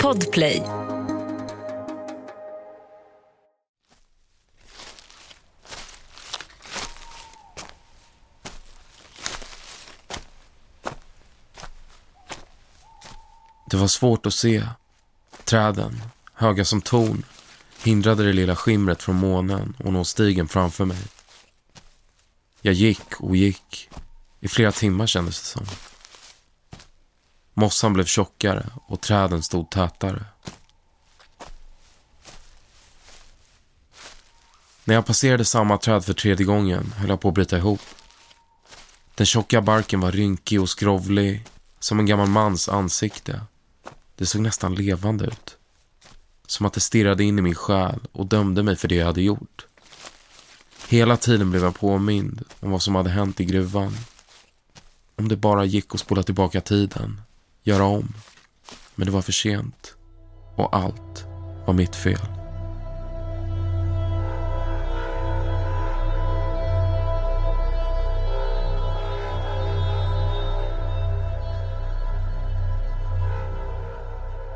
Podplay. Det var svårt att se. Träden, höga som torn, hindrade det lilla skimret från månen och nå stigen framför mig. Jag gick och gick. I flera timmar kändes det som. Mossan blev tjockare och träden stod tätare. När jag passerade samma träd för tredje gången höll jag på att bryta ihop. Den tjocka barken var rynkig och skrovlig, som en gammal mans ansikte. Det såg nästan levande ut. Som att det stirrade in i min själ och dömde mig för det jag hade gjort. Hela tiden blev jag påmind om vad som hade hänt i gruvan. Om det bara gick att spola tillbaka tiden, göra om. Men det var för sent. Och allt var mitt fel.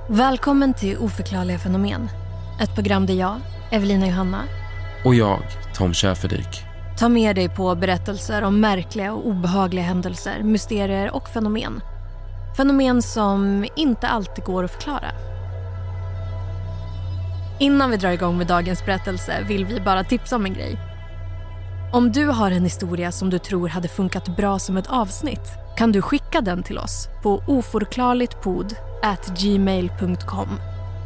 Välkommen till Oförklarliga fenomen. Ett program där jag, Evelina Johanna, Och jag, Tom Schäferdik, tar med dig på berättelser om märkliga och obehagliga händelser, mysterier och fenomen. Fenomen som inte alltid går att förklara. Innan vi drar igång med dagens berättelse vill vi bara tipsa om en grej. Om du har en historia som du tror hade funkat bra som ett avsnitt kan du skicka den till oss på oforklarligtpod@gmail.com.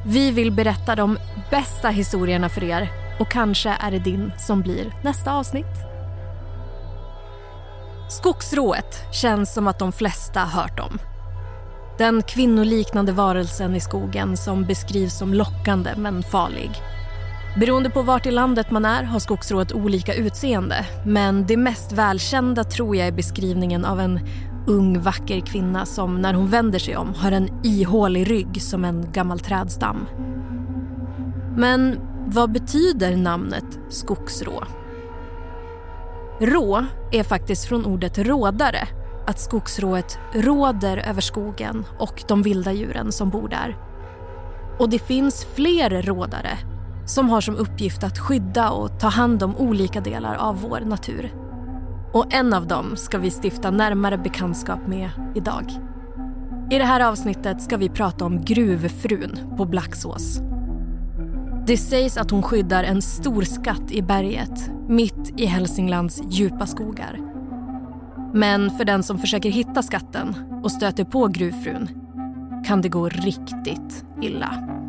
Vi vill berätta de bästa historierna för er och kanske är det din som blir nästa avsnitt. Skogsrået känns som att de flesta hört om. Den kvinnoliknande varelsen i skogen som beskrivs som lockande men farlig. Beroende på vart i landet man är har skogsrået olika utseende men det mest välkända tror jag är beskrivningen av en ung vacker kvinna som när hon vänder sig om har en ihålig rygg som en gammal trädstam. Men vad betyder namnet skogsrå? Rå är faktiskt från ordet rådare, att skogsrået råder över skogen och de vilda djuren som bor där. Och det finns fler rådare som har som uppgift att skydda och ta hand om olika delar av vår natur. Och en av dem ska vi stifta närmare bekantskap med idag. I det här avsnittet ska vi prata om gruvfrun på Blacksås. Det sägs att hon skyddar en stor skatt i berget mitt i Hälsinglands djupa skogar. Men för den som försöker hitta skatten och stöter på gruvfrun kan det gå riktigt illa.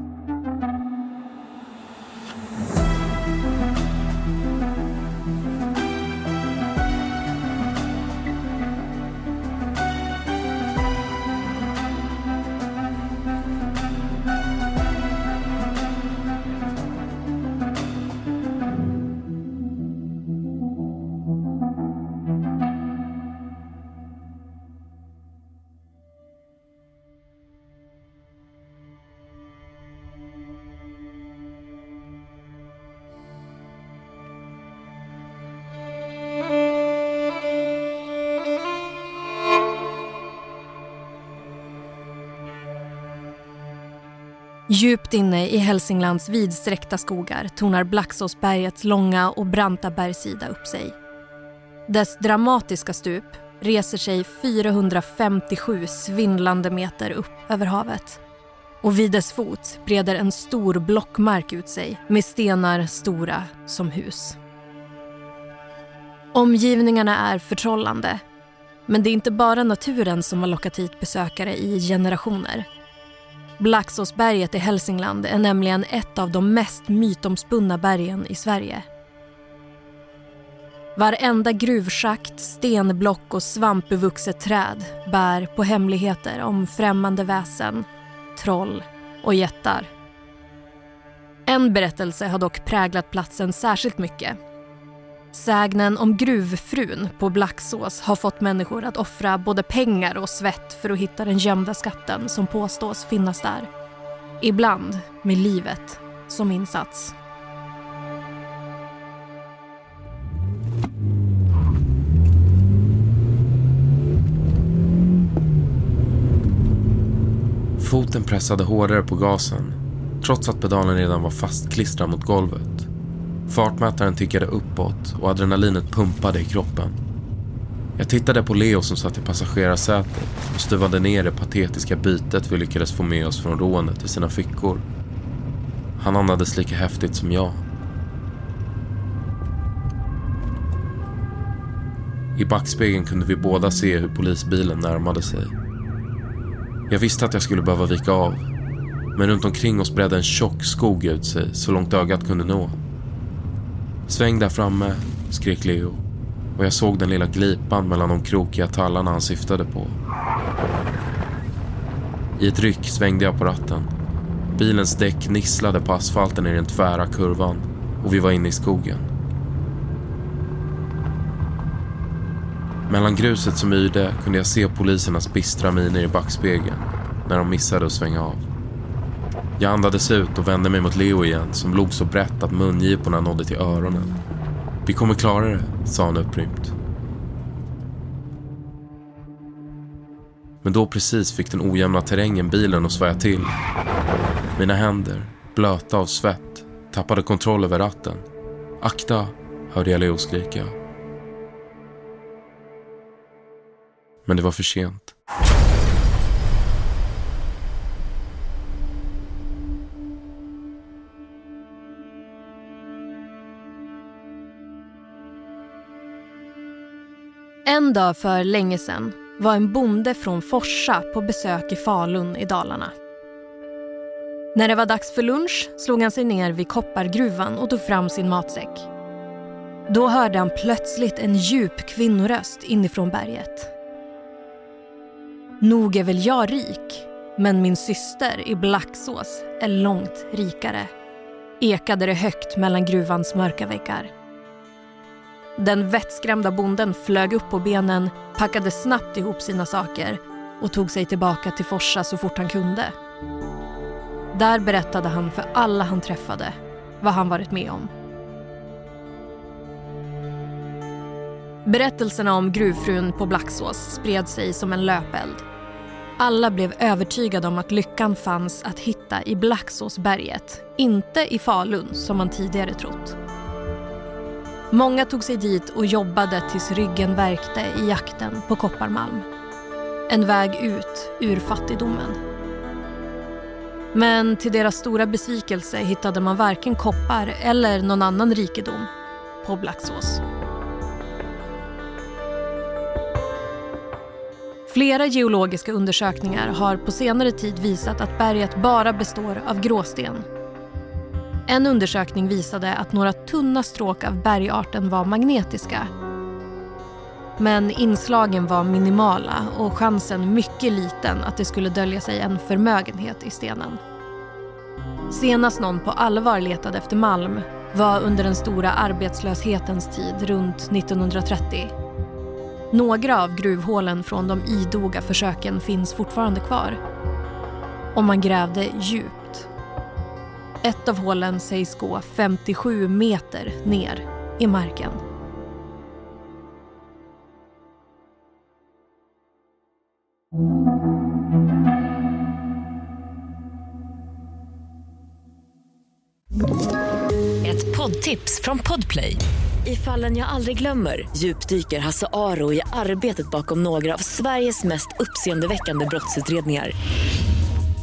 Djupt inne i Hälsinglands vidsträckta skogar tornar Blacksåsbergets långa och branta bergssida upp sig. Dess dramatiska stup reser sig 457 svindlande meter upp över havet. Och vid dess fot breder en stor blockmark ut sig med stenar stora som hus. Omgivningarna är förtrollande. Men det är inte bara naturen som har lockat hit besökare i generationer. Blacksåsberget i Hälsingland är nämligen ett av de mest mytomspunna bergen i Sverige. Varenda gruvschakt, stenblock och svampbevuxet träd bär på hemligheter om främmande väsen, troll och jättar. En berättelse har dock präglat platsen särskilt mycket. Sägnen om gruvfrun på Blacksås har fått människor att offra både pengar och svett för att hitta den gömda skatten som påstås finnas där. Ibland med livet som insats. Foten pressade hårdare på gasen trots att pedalen redan var fastklistrad mot golvet. Fartmätaren tickade uppåt och adrenalinet pumpade i kroppen. Jag tittade på Leo som satt i passagerarsätet och stuvade ner det patetiska bytet vi lyckades få med oss från rånet i sina fickor. Han andades lika häftigt som jag. I backspegeln kunde vi båda se hur polisbilen närmade sig. Jag visste att jag skulle behöva vika av. Men runt omkring oss bredde en tjock skog ut sig så långt ögat kunde nå. Sväng där framme, skrek Leo. Och jag såg den lilla glipan mellan de krokiga tallarna han syftade på. I ett ryck svängde jag på ratten. Bilens däck nisslade på asfalten i den tvära kurvan och vi var inne i skogen. Mellan gruset som yrde kunde jag se polisernas bistra miner i backspegeln när de missade att svänga av. Jag andades ut och vände mig mot Leo igen som log så brett att mungiporna nådde till öronen. Vi kommer klara det, sa han upprymt. Men då precis fick den ojämna terrängen bilen att svaja till. Mina händer, blöta av svett, tappade kontroll över ratten. Akta, hörde jag Leo skrika. Men det var för sent. En dag för länge sedan var en bonde från Forsa på besök i Falun i Dalarna. När det var dags för lunch slog han sig ner vid koppargruvan och tog fram sin matsäck. Då hörde han plötsligt en djup kvinnoröst inifrån berget. Nog är väl jag rik, men min syster i Blacksås är långt rikare. Ekade det högt mellan gruvans mörka väggar. Den vettskrämda bonden flög upp på benen, packade snabbt ihop sina saker och tog sig tillbaka till Forsa så fort han kunde. Där berättade han för alla han träffade vad han varit med om. Berättelserna om gruvfrun på Blacksås spred sig som en löpeld. Alla blev övertygade om att lyckan fanns att hitta i Blacksåsberget, inte i Falun som man tidigare trott. Många tog sig dit och jobbade tills ryggen värkte i jakten på kopparmalm. En väg ut ur fattigdomen. Men till deras stora besvikelse hittade man varken koppar eller någon annan rikedom på Blacksås. Flera geologiska undersökningar har på senare tid visat att berget bara består av gråsten. En undersökning visade att några tunna stråk av bergarten var magnetiska. Men inslagen var minimala och chansen mycket liten att det skulle dölja sig en förmögenhet i stenen. Senast någon på allvar letade efter malm var under den stora arbetslöshetens tid runt 1930 några av gruvhålen från de idoga försöken finns fortfarande kvar. Och man grävde djupt. Ett av hålen sägs gå 57 meter ner i marken. Ett poddtips från Podplay. I fallen jag aldrig glömmer djupdyker Hasse Aro i arbetet bakom några av Sveriges mest uppseendeväckande brottsutredningar.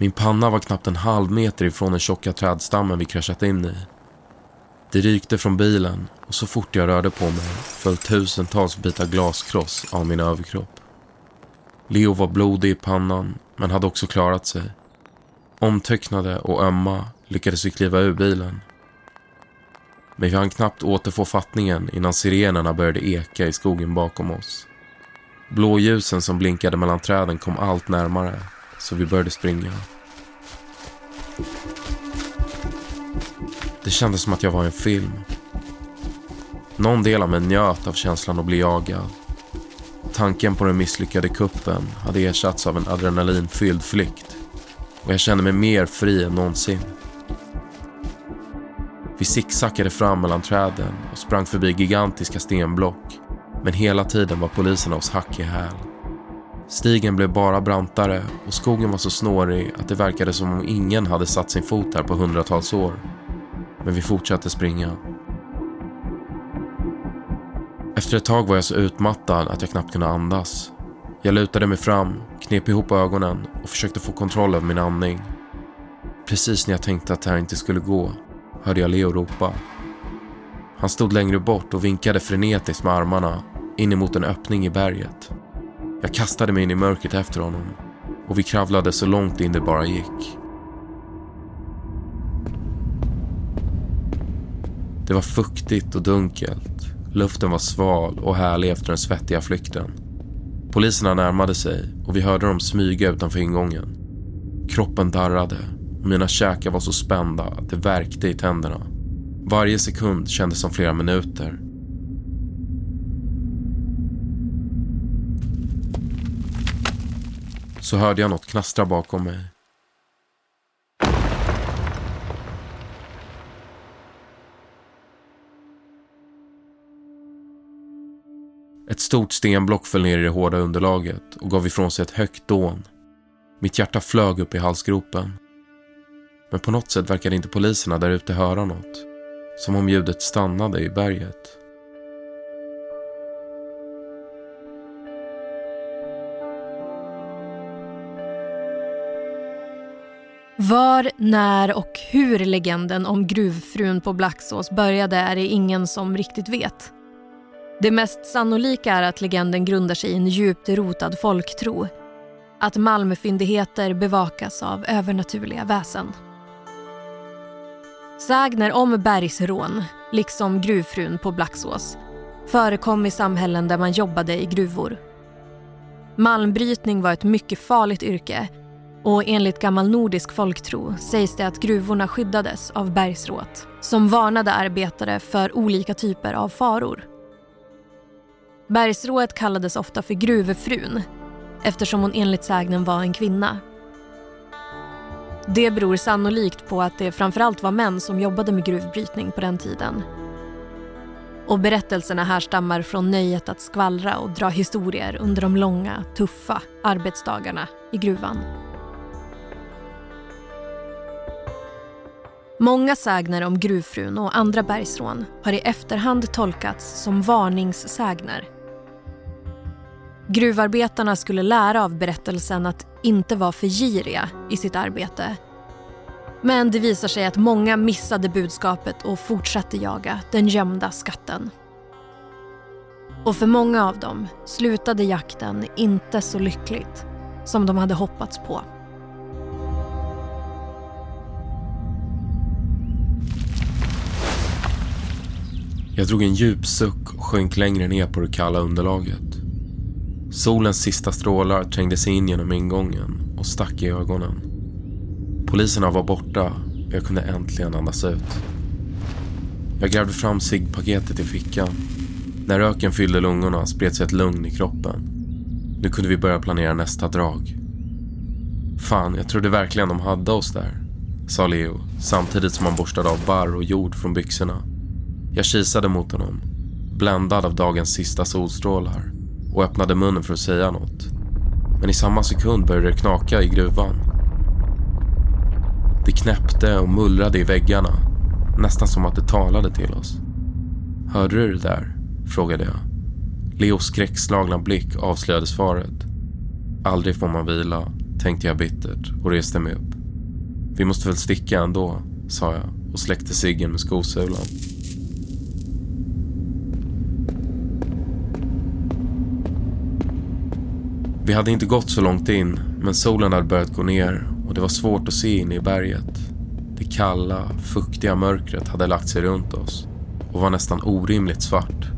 Min panna var knappt en halv meter ifrån den tjocka trädstammen vi kraschat in i. Det rykte från bilen och så fort jag rörde på mig föll tusentals bitar glaskross av min överkropp. Leo var blodig i pannan men hade också klarat sig. Omtöcknade och ömma lyckades vi kliva ur bilen. Men vi hann knappt återfå fattningen innan sirenerna började eka i skogen bakom oss. Blåljusen som blinkade mellan träden kom allt närmare så vi började springa. Det kändes som att jag var i en film. Någon del av mig njöt av känslan att bli jagad. Tanken på den misslyckade kuppen hade ersatts av en adrenalinfylld flykt. Och jag kände mig mer fri än någonsin. Vi zigzackade fram mellan träden och sprang förbi gigantiska stenblock. Men hela tiden var poliserna oss hack i häl. Stigen blev bara brantare och skogen var så snårig att det verkade som om ingen hade satt sin fot här på hundratals år. Men vi fortsatte springa. Efter ett tag var jag så utmattad att jag knappt kunde andas. Jag lutade mig fram, knep ihop ögonen och försökte få kontroll över min andning. Precis när jag tänkte att det här inte skulle gå hörde jag Leo ropa. Han stod längre bort och vinkade frenetiskt med armarna in emot en öppning i berget. Jag kastade mig in i mörkret efter honom och vi kravlade så långt in det bara gick. Det var fuktigt och dunkelt. Luften var sval och härlig efter den svettiga flykten. Poliserna närmade sig och vi hörde dem smyga utanför ingången. Kroppen darrade och mina käkar var så spända att det värkte i tänderna. Varje sekund kändes som flera minuter. Så hörde jag något knastra bakom mig. Ett stort stenblock föll ner i det hårda underlaget och gav ifrån sig ett högt dån. Mitt hjärta flög upp i halsgropen. Men på något sätt verkade inte poliserna där ute höra något. Som om ljudet stannade i berget. Var, när och hur legenden om gruvfrun på Blacksås började är det ingen som riktigt vet. Det mest sannolika är att legenden grundar sig i en djupt rotad folktro. Att malmfyndigheter bevakas av övernaturliga väsen. Sägner om bergsrån, liksom gruvfrun på Blacksås, förekom i samhällen där man jobbade i gruvor. Malmbrytning var ett mycket farligt yrke och enligt gammal nordisk folktro sägs det att gruvorna skyddades av bergsråt som varnade arbetare för olika typer av faror. Bergsrået kallades ofta för gruvefrun eftersom hon enligt sägnen var en kvinna. Det beror sannolikt på att det framförallt var män som jobbade med gruvbrytning på den tiden. Och berättelserna härstammar från nöjet att skvallra och dra historier under de långa, tuffa arbetsdagarna i gruvan. Många sägner om gruvfrun och andra bergsrån har i efterhand tolkats som varningssägner. Gruvarbetarna skulle lära av berättelsen att inte vara för giriga i sitt arbete. Men det visar sig att många missade budskapet och fortsatte jaga den gömda skatten. Och för många av dem slutade jakten inte så lyckligt som de hade hoppats på. Jag drog en djup suck och sjönk längre ner på det kalla underlaget. Solens sista strålar trängde sig in genom ingången och stack i ögonen. Poliserna var borta och jag kunde äntligen andas ut. Jag grävde fram ciggpaketet i fickan. När röken fyllde lungorna spred sig ett lugn i kroppen. Nu kunde vi börja planera nästa drag. Fan, jag trodde verkligen de hade oss där, sa Leo samtidigt som han borstade av barr och jord från byxorna. Jag kisade mot honom, bländad av dagens sista solstrålar och öppnade munnen för att säga något. Men i samma sekund började det knaka i gruvan. Det knäppte och mullrade i väggarna, nästan som att det talade till oss. Hörde du det där? frågade jag. Leos skräckslagna blick avslöjade svaret. Aldrig får man vila, tänkte jag bittert och reste mig upp. Vi måste väl sticka ändå, sa jag och släckte ciggen med skosulan. Vi hade inte gått så långt in, men solen hade börjat gå ner och det var svårt att se in i berget. Det kalla, fuktiga mörkret hade lagt sig runt oss och var nästan orimligt svart.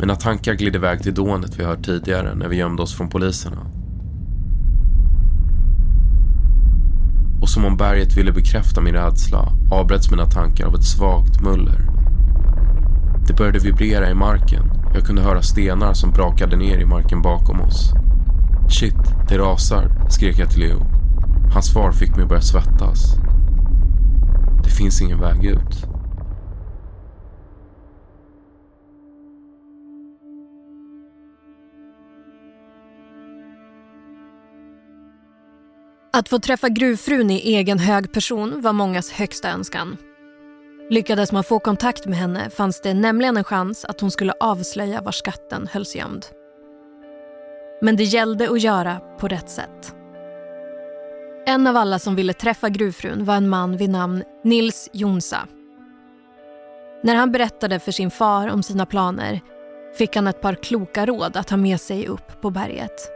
Mina tankar gled iväg till dånet vi hört tidigare när vi gömde oss från poliserna. Och som om berget ville bekräfta min rädsla avbröts mina tankar av ett svagt muller. Det började vibrera i marken jag kunde höra stenar som brakade ner i marken bakom oss. Shit, det rasar, skrek jag till Leo. Hans svar fick mig att börja svettas. Det finns ingen väg ut. Att få träffa gruvfrun i egen hög person var mångas högsta önskan. Lyckades man få kontakt med henne fanns det nämligen en chans att hon skulle avslöja var skatten hölls gömd. Men det gällde att göra på rätt sätt. En av alla som ville träffa gruvfrun var en man vid namn Nils Jonsa. När han berättade för sin far om sina planer fick han ett par kloka råd att ha med sig upp på berget.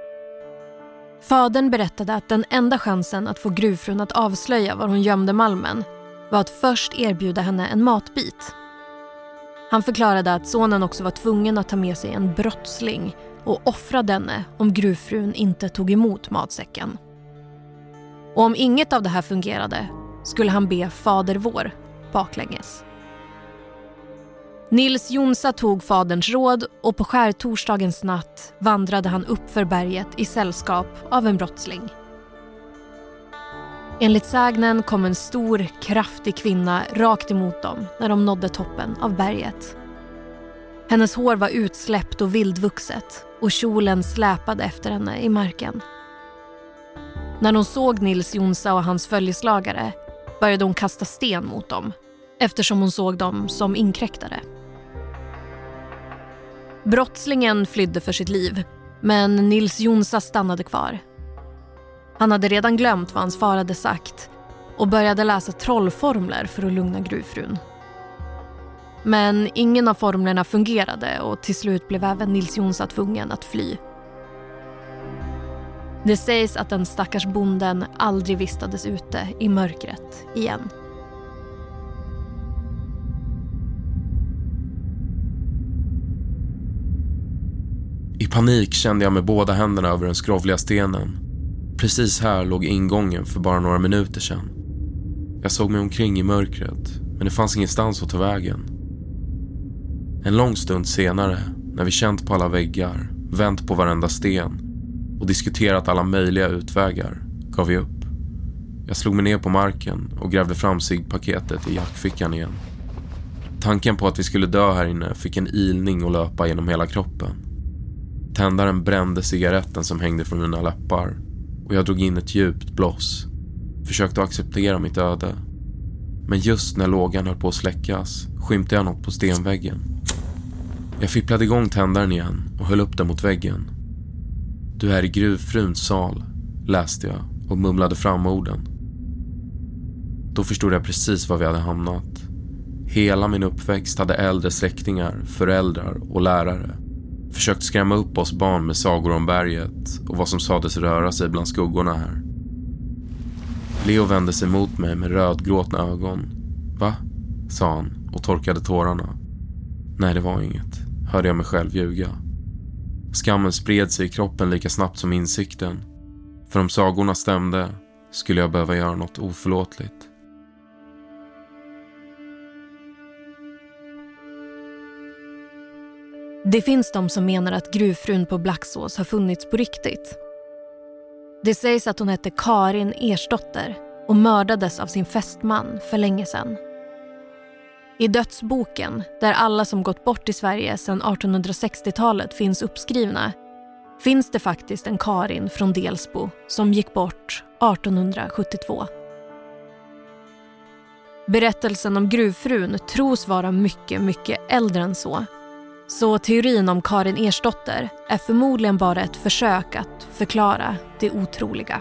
Fadern berättade att den enda chansen att få gruvfrun att avslöja var hon gömde malmen var att först erbjuda henne en matbit. Han förklarade att sonen också var tvungen att ta med sig en brottsling och offra denne om gruvfrun inte tog emot matsäcken. Och om inget av det här fungerade skulle han be Fader vår baklänges. Nils Jonsa tog faderns råd och på skärtorsdagens natt vandrade han upp för berget i sällskap av en brottsling. Enligt sägnen kom en stor, kraftig kvinna rakt emot dem när de nådde toppen av berget. Hennes hår var utsläppt och vildvuxet och kjolen släpade efter henne i marken. När hon såg Nils Jonsa och hans följeslagare började hon kasta sten mot dem eftersom hon såg dem som inkräktare. Brottslingen flydde för sitt liv men Nils Jonsa stannade kvar. Han hade redan glömt vad hans far hade sagt och började läsa trollformler för att lugna gruvfrun. Men ingen av formlerna fungerade och till slut blev även Nils Jonsa tvungen att fly. Det sägs att den stackars bonden aldrig vistades ute i mörkret igen. I panik kände jag med båda händerna över den skrovliga stenen. Precis här låg ingången för bara några minuter sedan. Jag såg mig omkring i mörkret, men det fanns ingenstans att ta vägen. En lång stund senare, när vi känt på alla väggar, vänt på varenda sten och diskuterat alla möjliga utvägar, gav vi upp. Jag slog mig ner på marken och grävde fram ciggpaketet i jackfickan igen. Tanken på att vi skulle dö här inne fick en ilning att löpa genom hela kroppen. Tändaren brände cigaretten som hängde från mina läppar och jag drog in ett djupt bloss. Försökte acceptera mitt öde. Men just när lågan höll på att släckas skymtade jag något på stenväggen. Jag fipplade igång tändaren igen och höll upp den mot väggen. Du är i gruvfruns sal, läste jag och mumlade fram orden. Då förstod jag precis var vi hade hamnat. Hela min uppväxt hade äldre släktingar, föräldrar och lärare försökt skrämma upp oss barn med sagor om berget och vad som sades röra sig bland skuggorna här. Leo vände sig mot mig med rödgråtna ögon. Va? sa han och torkade tårarna. Nej, det var inget, hörde jag mig själv ljuga. Skammen spred sig i kroppen lika snabbt som insikten. För om sagorna stämde skulle jag behöva göra något oförlåtligt. Det finns de som menar att gruvfrun på Blacksås har funnits på riktigt. Det sägs att hon hette Karin Ersdotter och mördades av sin fästman för länge sedan. I dödsboken, där alla som gått bort i Sverige sedan 1860-talet finns uppskrivna finns det faktiskt en Karin från Delsbo som gick bort 1872. Berättelsen om gruvfrun tros vara mycket, mycket äldre än så så teorin om Karin Ersdotter är förmodligen bara ett försök att förklara det otroliga.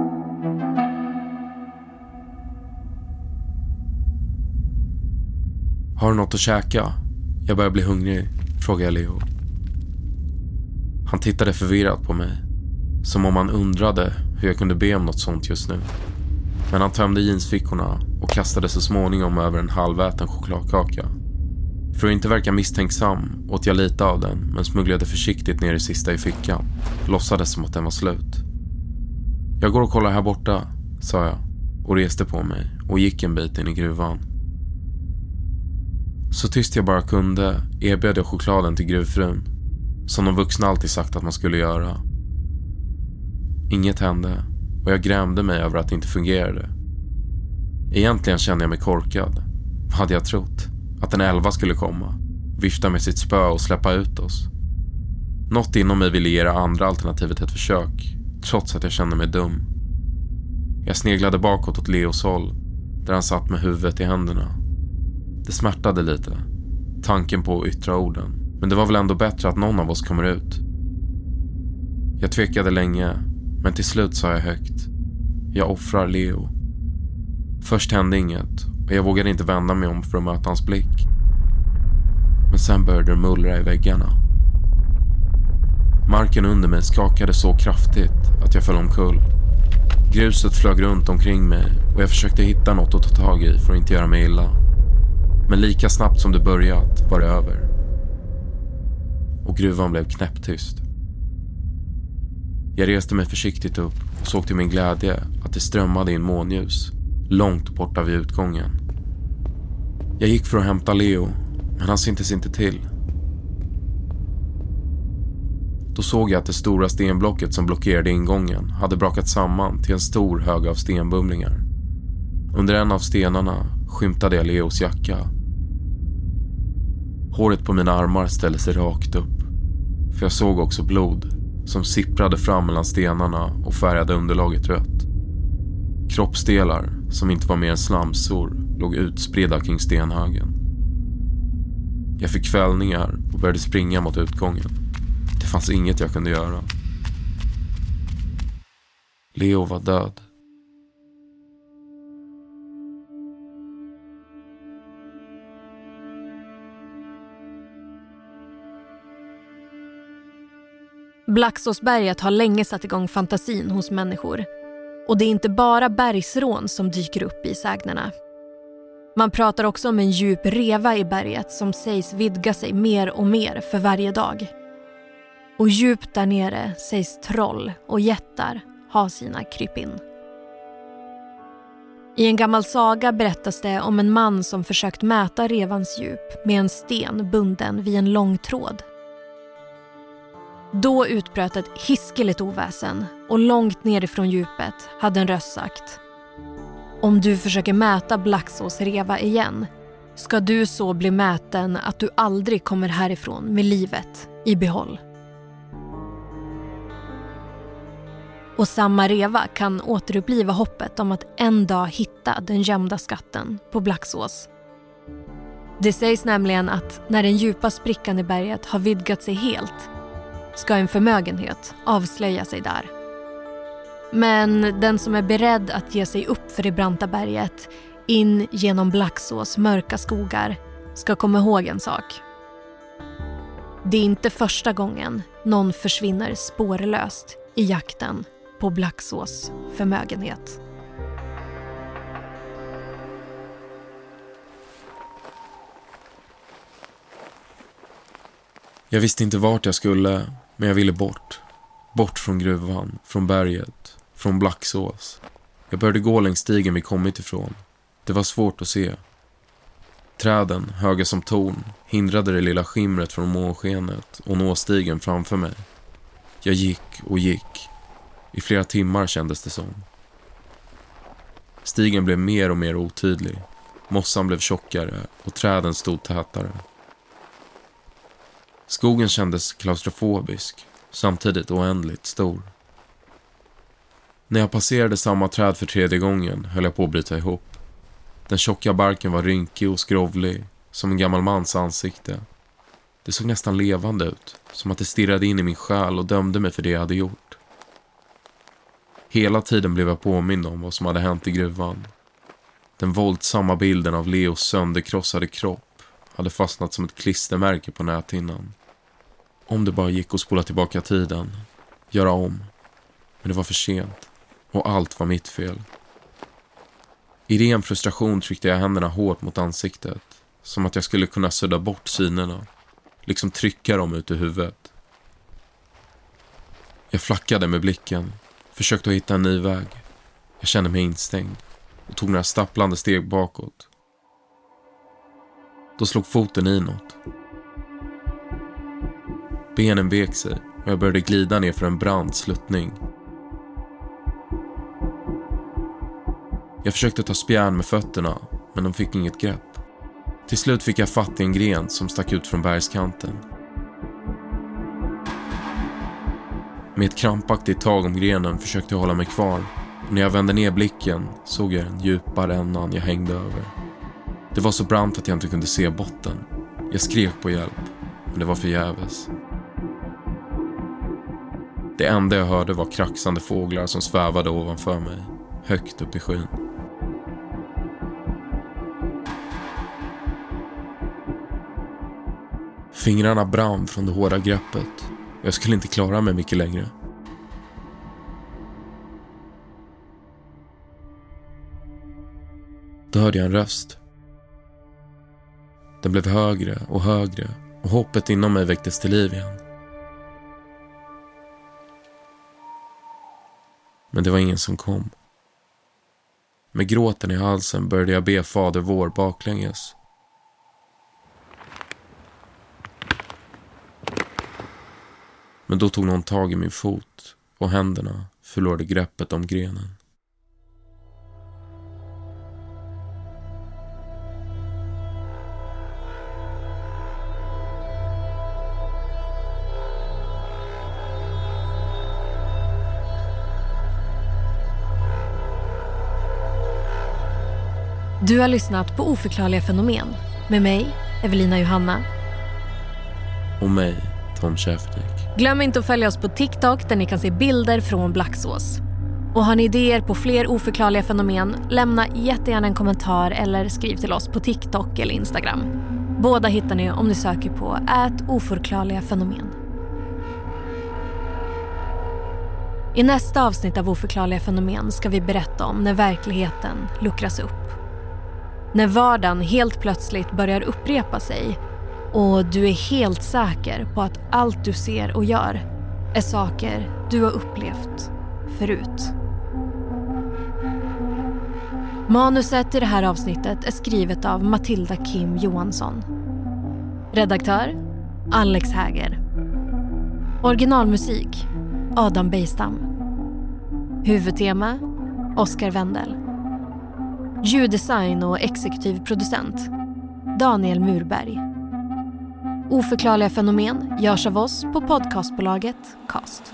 Har du något att käka? Jag börjar bli hungrig, frågar jag Leo. Han tittade förvirrat på mig. Som om han undrade hur jag kunde be om något sånt just nu. Men han tömde jeansfickorna och kastade så småningom över en halväten chokladkaka. För att inte verka misstänksam åt jag lite av den men smugglade försiktigt ner det sista i fickan. Låtsades som att den var slut. Jag går och kollar här borta, sa jag och reste på mig och gick en bit in i gruvan. Så tyst jag bara kunde erbjöd jag chokladen till gruvfrun. Som de vuxna alltid sagt att man skulle göra. Inget hände och jag grämde mig över att det inte fungerade. Egentligen kände jag mig korkad. Vad hade jag trott? Att en elva skulle komma, vifta med sitt spö och släppa ut oss. Något inom mig ville ge det andra alternativet ett försök, trots att jag kände mig dum. Jag sneglade bakåt åt Leos håll, där han satt med huvudet i händerna. Det smärtade lite, tanken på att yttra orden. Men det var väl ändå bättre att någon av oss kommer ut. Jag tvekade länge, men till slut sa jag högt. Jag offrar Leo. Först hände inget och jag vågade inte vända mig om för att möta hans blick. Men sen började det mullra i väggarna. Marken under mig skakade så kraftigt att jag föll omkull. Gruset flög runt omkring mig och jag försökte hitta något att ta tag i för att inte göra mig illa. Men lika snabbt som det börjat var det över. Och gruvan blev knäpptyst. Jag reste mig försiktigt upp och såg till min glädje att det strömmade in månljus långt borta vid utgången. Jag gick för att hämta Leo, men han syntes inte till. Då såg jag att det stora stenblocket som blockerade ingången hade brakat samman till en stor hög av stenbumlingar. Under en av stenarna skymtade jag Leos jacka. Håret på mina armar ställde sig rakt upp. För jag såg också blod som sipprade fram mellan stenarna och färgade underlaget rött. Kroppsdelar, som inte var mer än slamsor, låg utspridda kring stenhögen. Jag fick kvällningar och började springa mot utgången. Det fanns inget jag kunde göra. Leo var död. Blacksåsberget har länge satt igång fantasin hos människor. Och det är inte bara bergsrån som dyker upp i sägnerna. Man pratar också om en djup reva i berget som sägs vidga sig mer och mer för varje dag. Och djupt där nere sägs troll och jättar ha sina krypin. I en gammal saga berättas det om en man som försökt mäta revans djup med en sten bunden vid en lång tråd. Då utbröt ett hiskeligt oväsen och långt nerifrån djupet hade en röst sagt Om du försöker mäta Blacksås reva igen ska du så bli mäten att du aldrig kommer härifrån med livet i behåll. Och samma reva kan återuppliva hoppet om att en dag hitta den gömda skatten på Blacksås. Det sägs nämligen att när den djupa sprickan i berget har vidgat sig helt ska en förmögenhet avslöja sig där. Men den som är beredd att ge sig upp för det branta berget in genom Blacksås mörka skogar ska komma ihåg en sak. Det är inte första gången någon försvinner spårlöst i jakten på Blacksås förmögenhet. Jag visste inte vart jag skulle, men jag ville bort. Bort från gruvan, från berget, från Blacksås. Jag började gå längs stigen vi kommit ifrån. Det var svårt att se. Träden, höga som torn, hindrade det lilla skimret från månskenet och nå stigen framför mig. Jag gick och gick. I flera timmar kändes det som. Stigen blev mer och mer otydlig. Mossan blev tjockare och träden stod tätare. Skogen kändes klaustrofobisk, samtidigt oändligt stor. När jag passerade samma träd för tredje gången höll jag på att bryta ihop. Den tjocka barken var rynkig och skrovlig, som en gammal mans ansikte. Det såg nästan levande ut, som att det stirrade in i min själ och dömde mig för det jag hade gjort. Hela tiden blev jag påmind om vad som hade hänt i gruvan. Den våldsamma bilden av Leos sönderkrossade kropp hade fastnat som ett klistermärke på näthinnan. Om det bara gick att spola tillbaka tiden, göra om. Men det var för sent och allt var mitt fel. I ren frustration tryckte jag händerna hårt mot ansiktet. Som att jag skulle kunna sudda bort synerna. Liksom trycka dem ut ur huvudet. Jag flackade med blicken. Försökte att hitta en ny väg. Jag kände mig instängd och tog några stapplande steg bakåt. Då slog foten i något. Benen vek sig och jag började glida ner för en brant sluttning. Jag försökte ta spjärn med fötterna, men de fick inget grepp. Till slut fick jag fatt i en gren som stack ut från bergskanten. Med ett krampaktigt tag om grenen försökte jag hålla mig kvar. Och när jag vände ner blicken såg jag den djupare ändan jag hängde över. Det var så brant att jag inte kunde se botten. Jag skrek på hjälp, men det var förgäves. Det enda jag hörde var kraxande fåglar som svävade ovanför mig, högt upp i skyn. Fingrarna brann från det hårda greppet. Jag skulle inte klara mig mycket längre. Då hörde jag en röst. Den blev högre och högre och hoppet inom mig väcktes till liv igen. Men det var ingen som kom. Med gråten i halsen började jag be Fader vår baklänges. Men då tog någon tag i min fot och händerna förlorade greppet om grenen. Du har lyssnat på Oförklarliga fenomen med mig, Evelina Johanna. Och mig, Tom Schäferdäck. Glöm inte att följa oss på TikTok där ni kan se bilder från Blacksås. Och har ni idéer på fler oförklarliga fenomen, lämna jättegärna en kommentar eller skriv till oss på TikTok eller Instagram. Båda hittar ni om ni söker på ät oförklarliga fenomen. I nästa avsnitt av Oförklarliga fenomen ska vi berätta om när verkligheten luckras upp. När vardagen helt plötsligt börjar upprepa sig och du är helt säker på att allt du ser och gör är saker du har upplevt förut. Manuset i det här avsnittet är skrivet av Matilda Kim Johansson. Redaktör Alex Häger. Originalmusik Adam Bejstam. Huvudtema Oscar Wendel. Ljuddesign och exekutiv producent Daniel Murberg. Oförklarliga fenomen görs av oss på podcastbolaget Cast.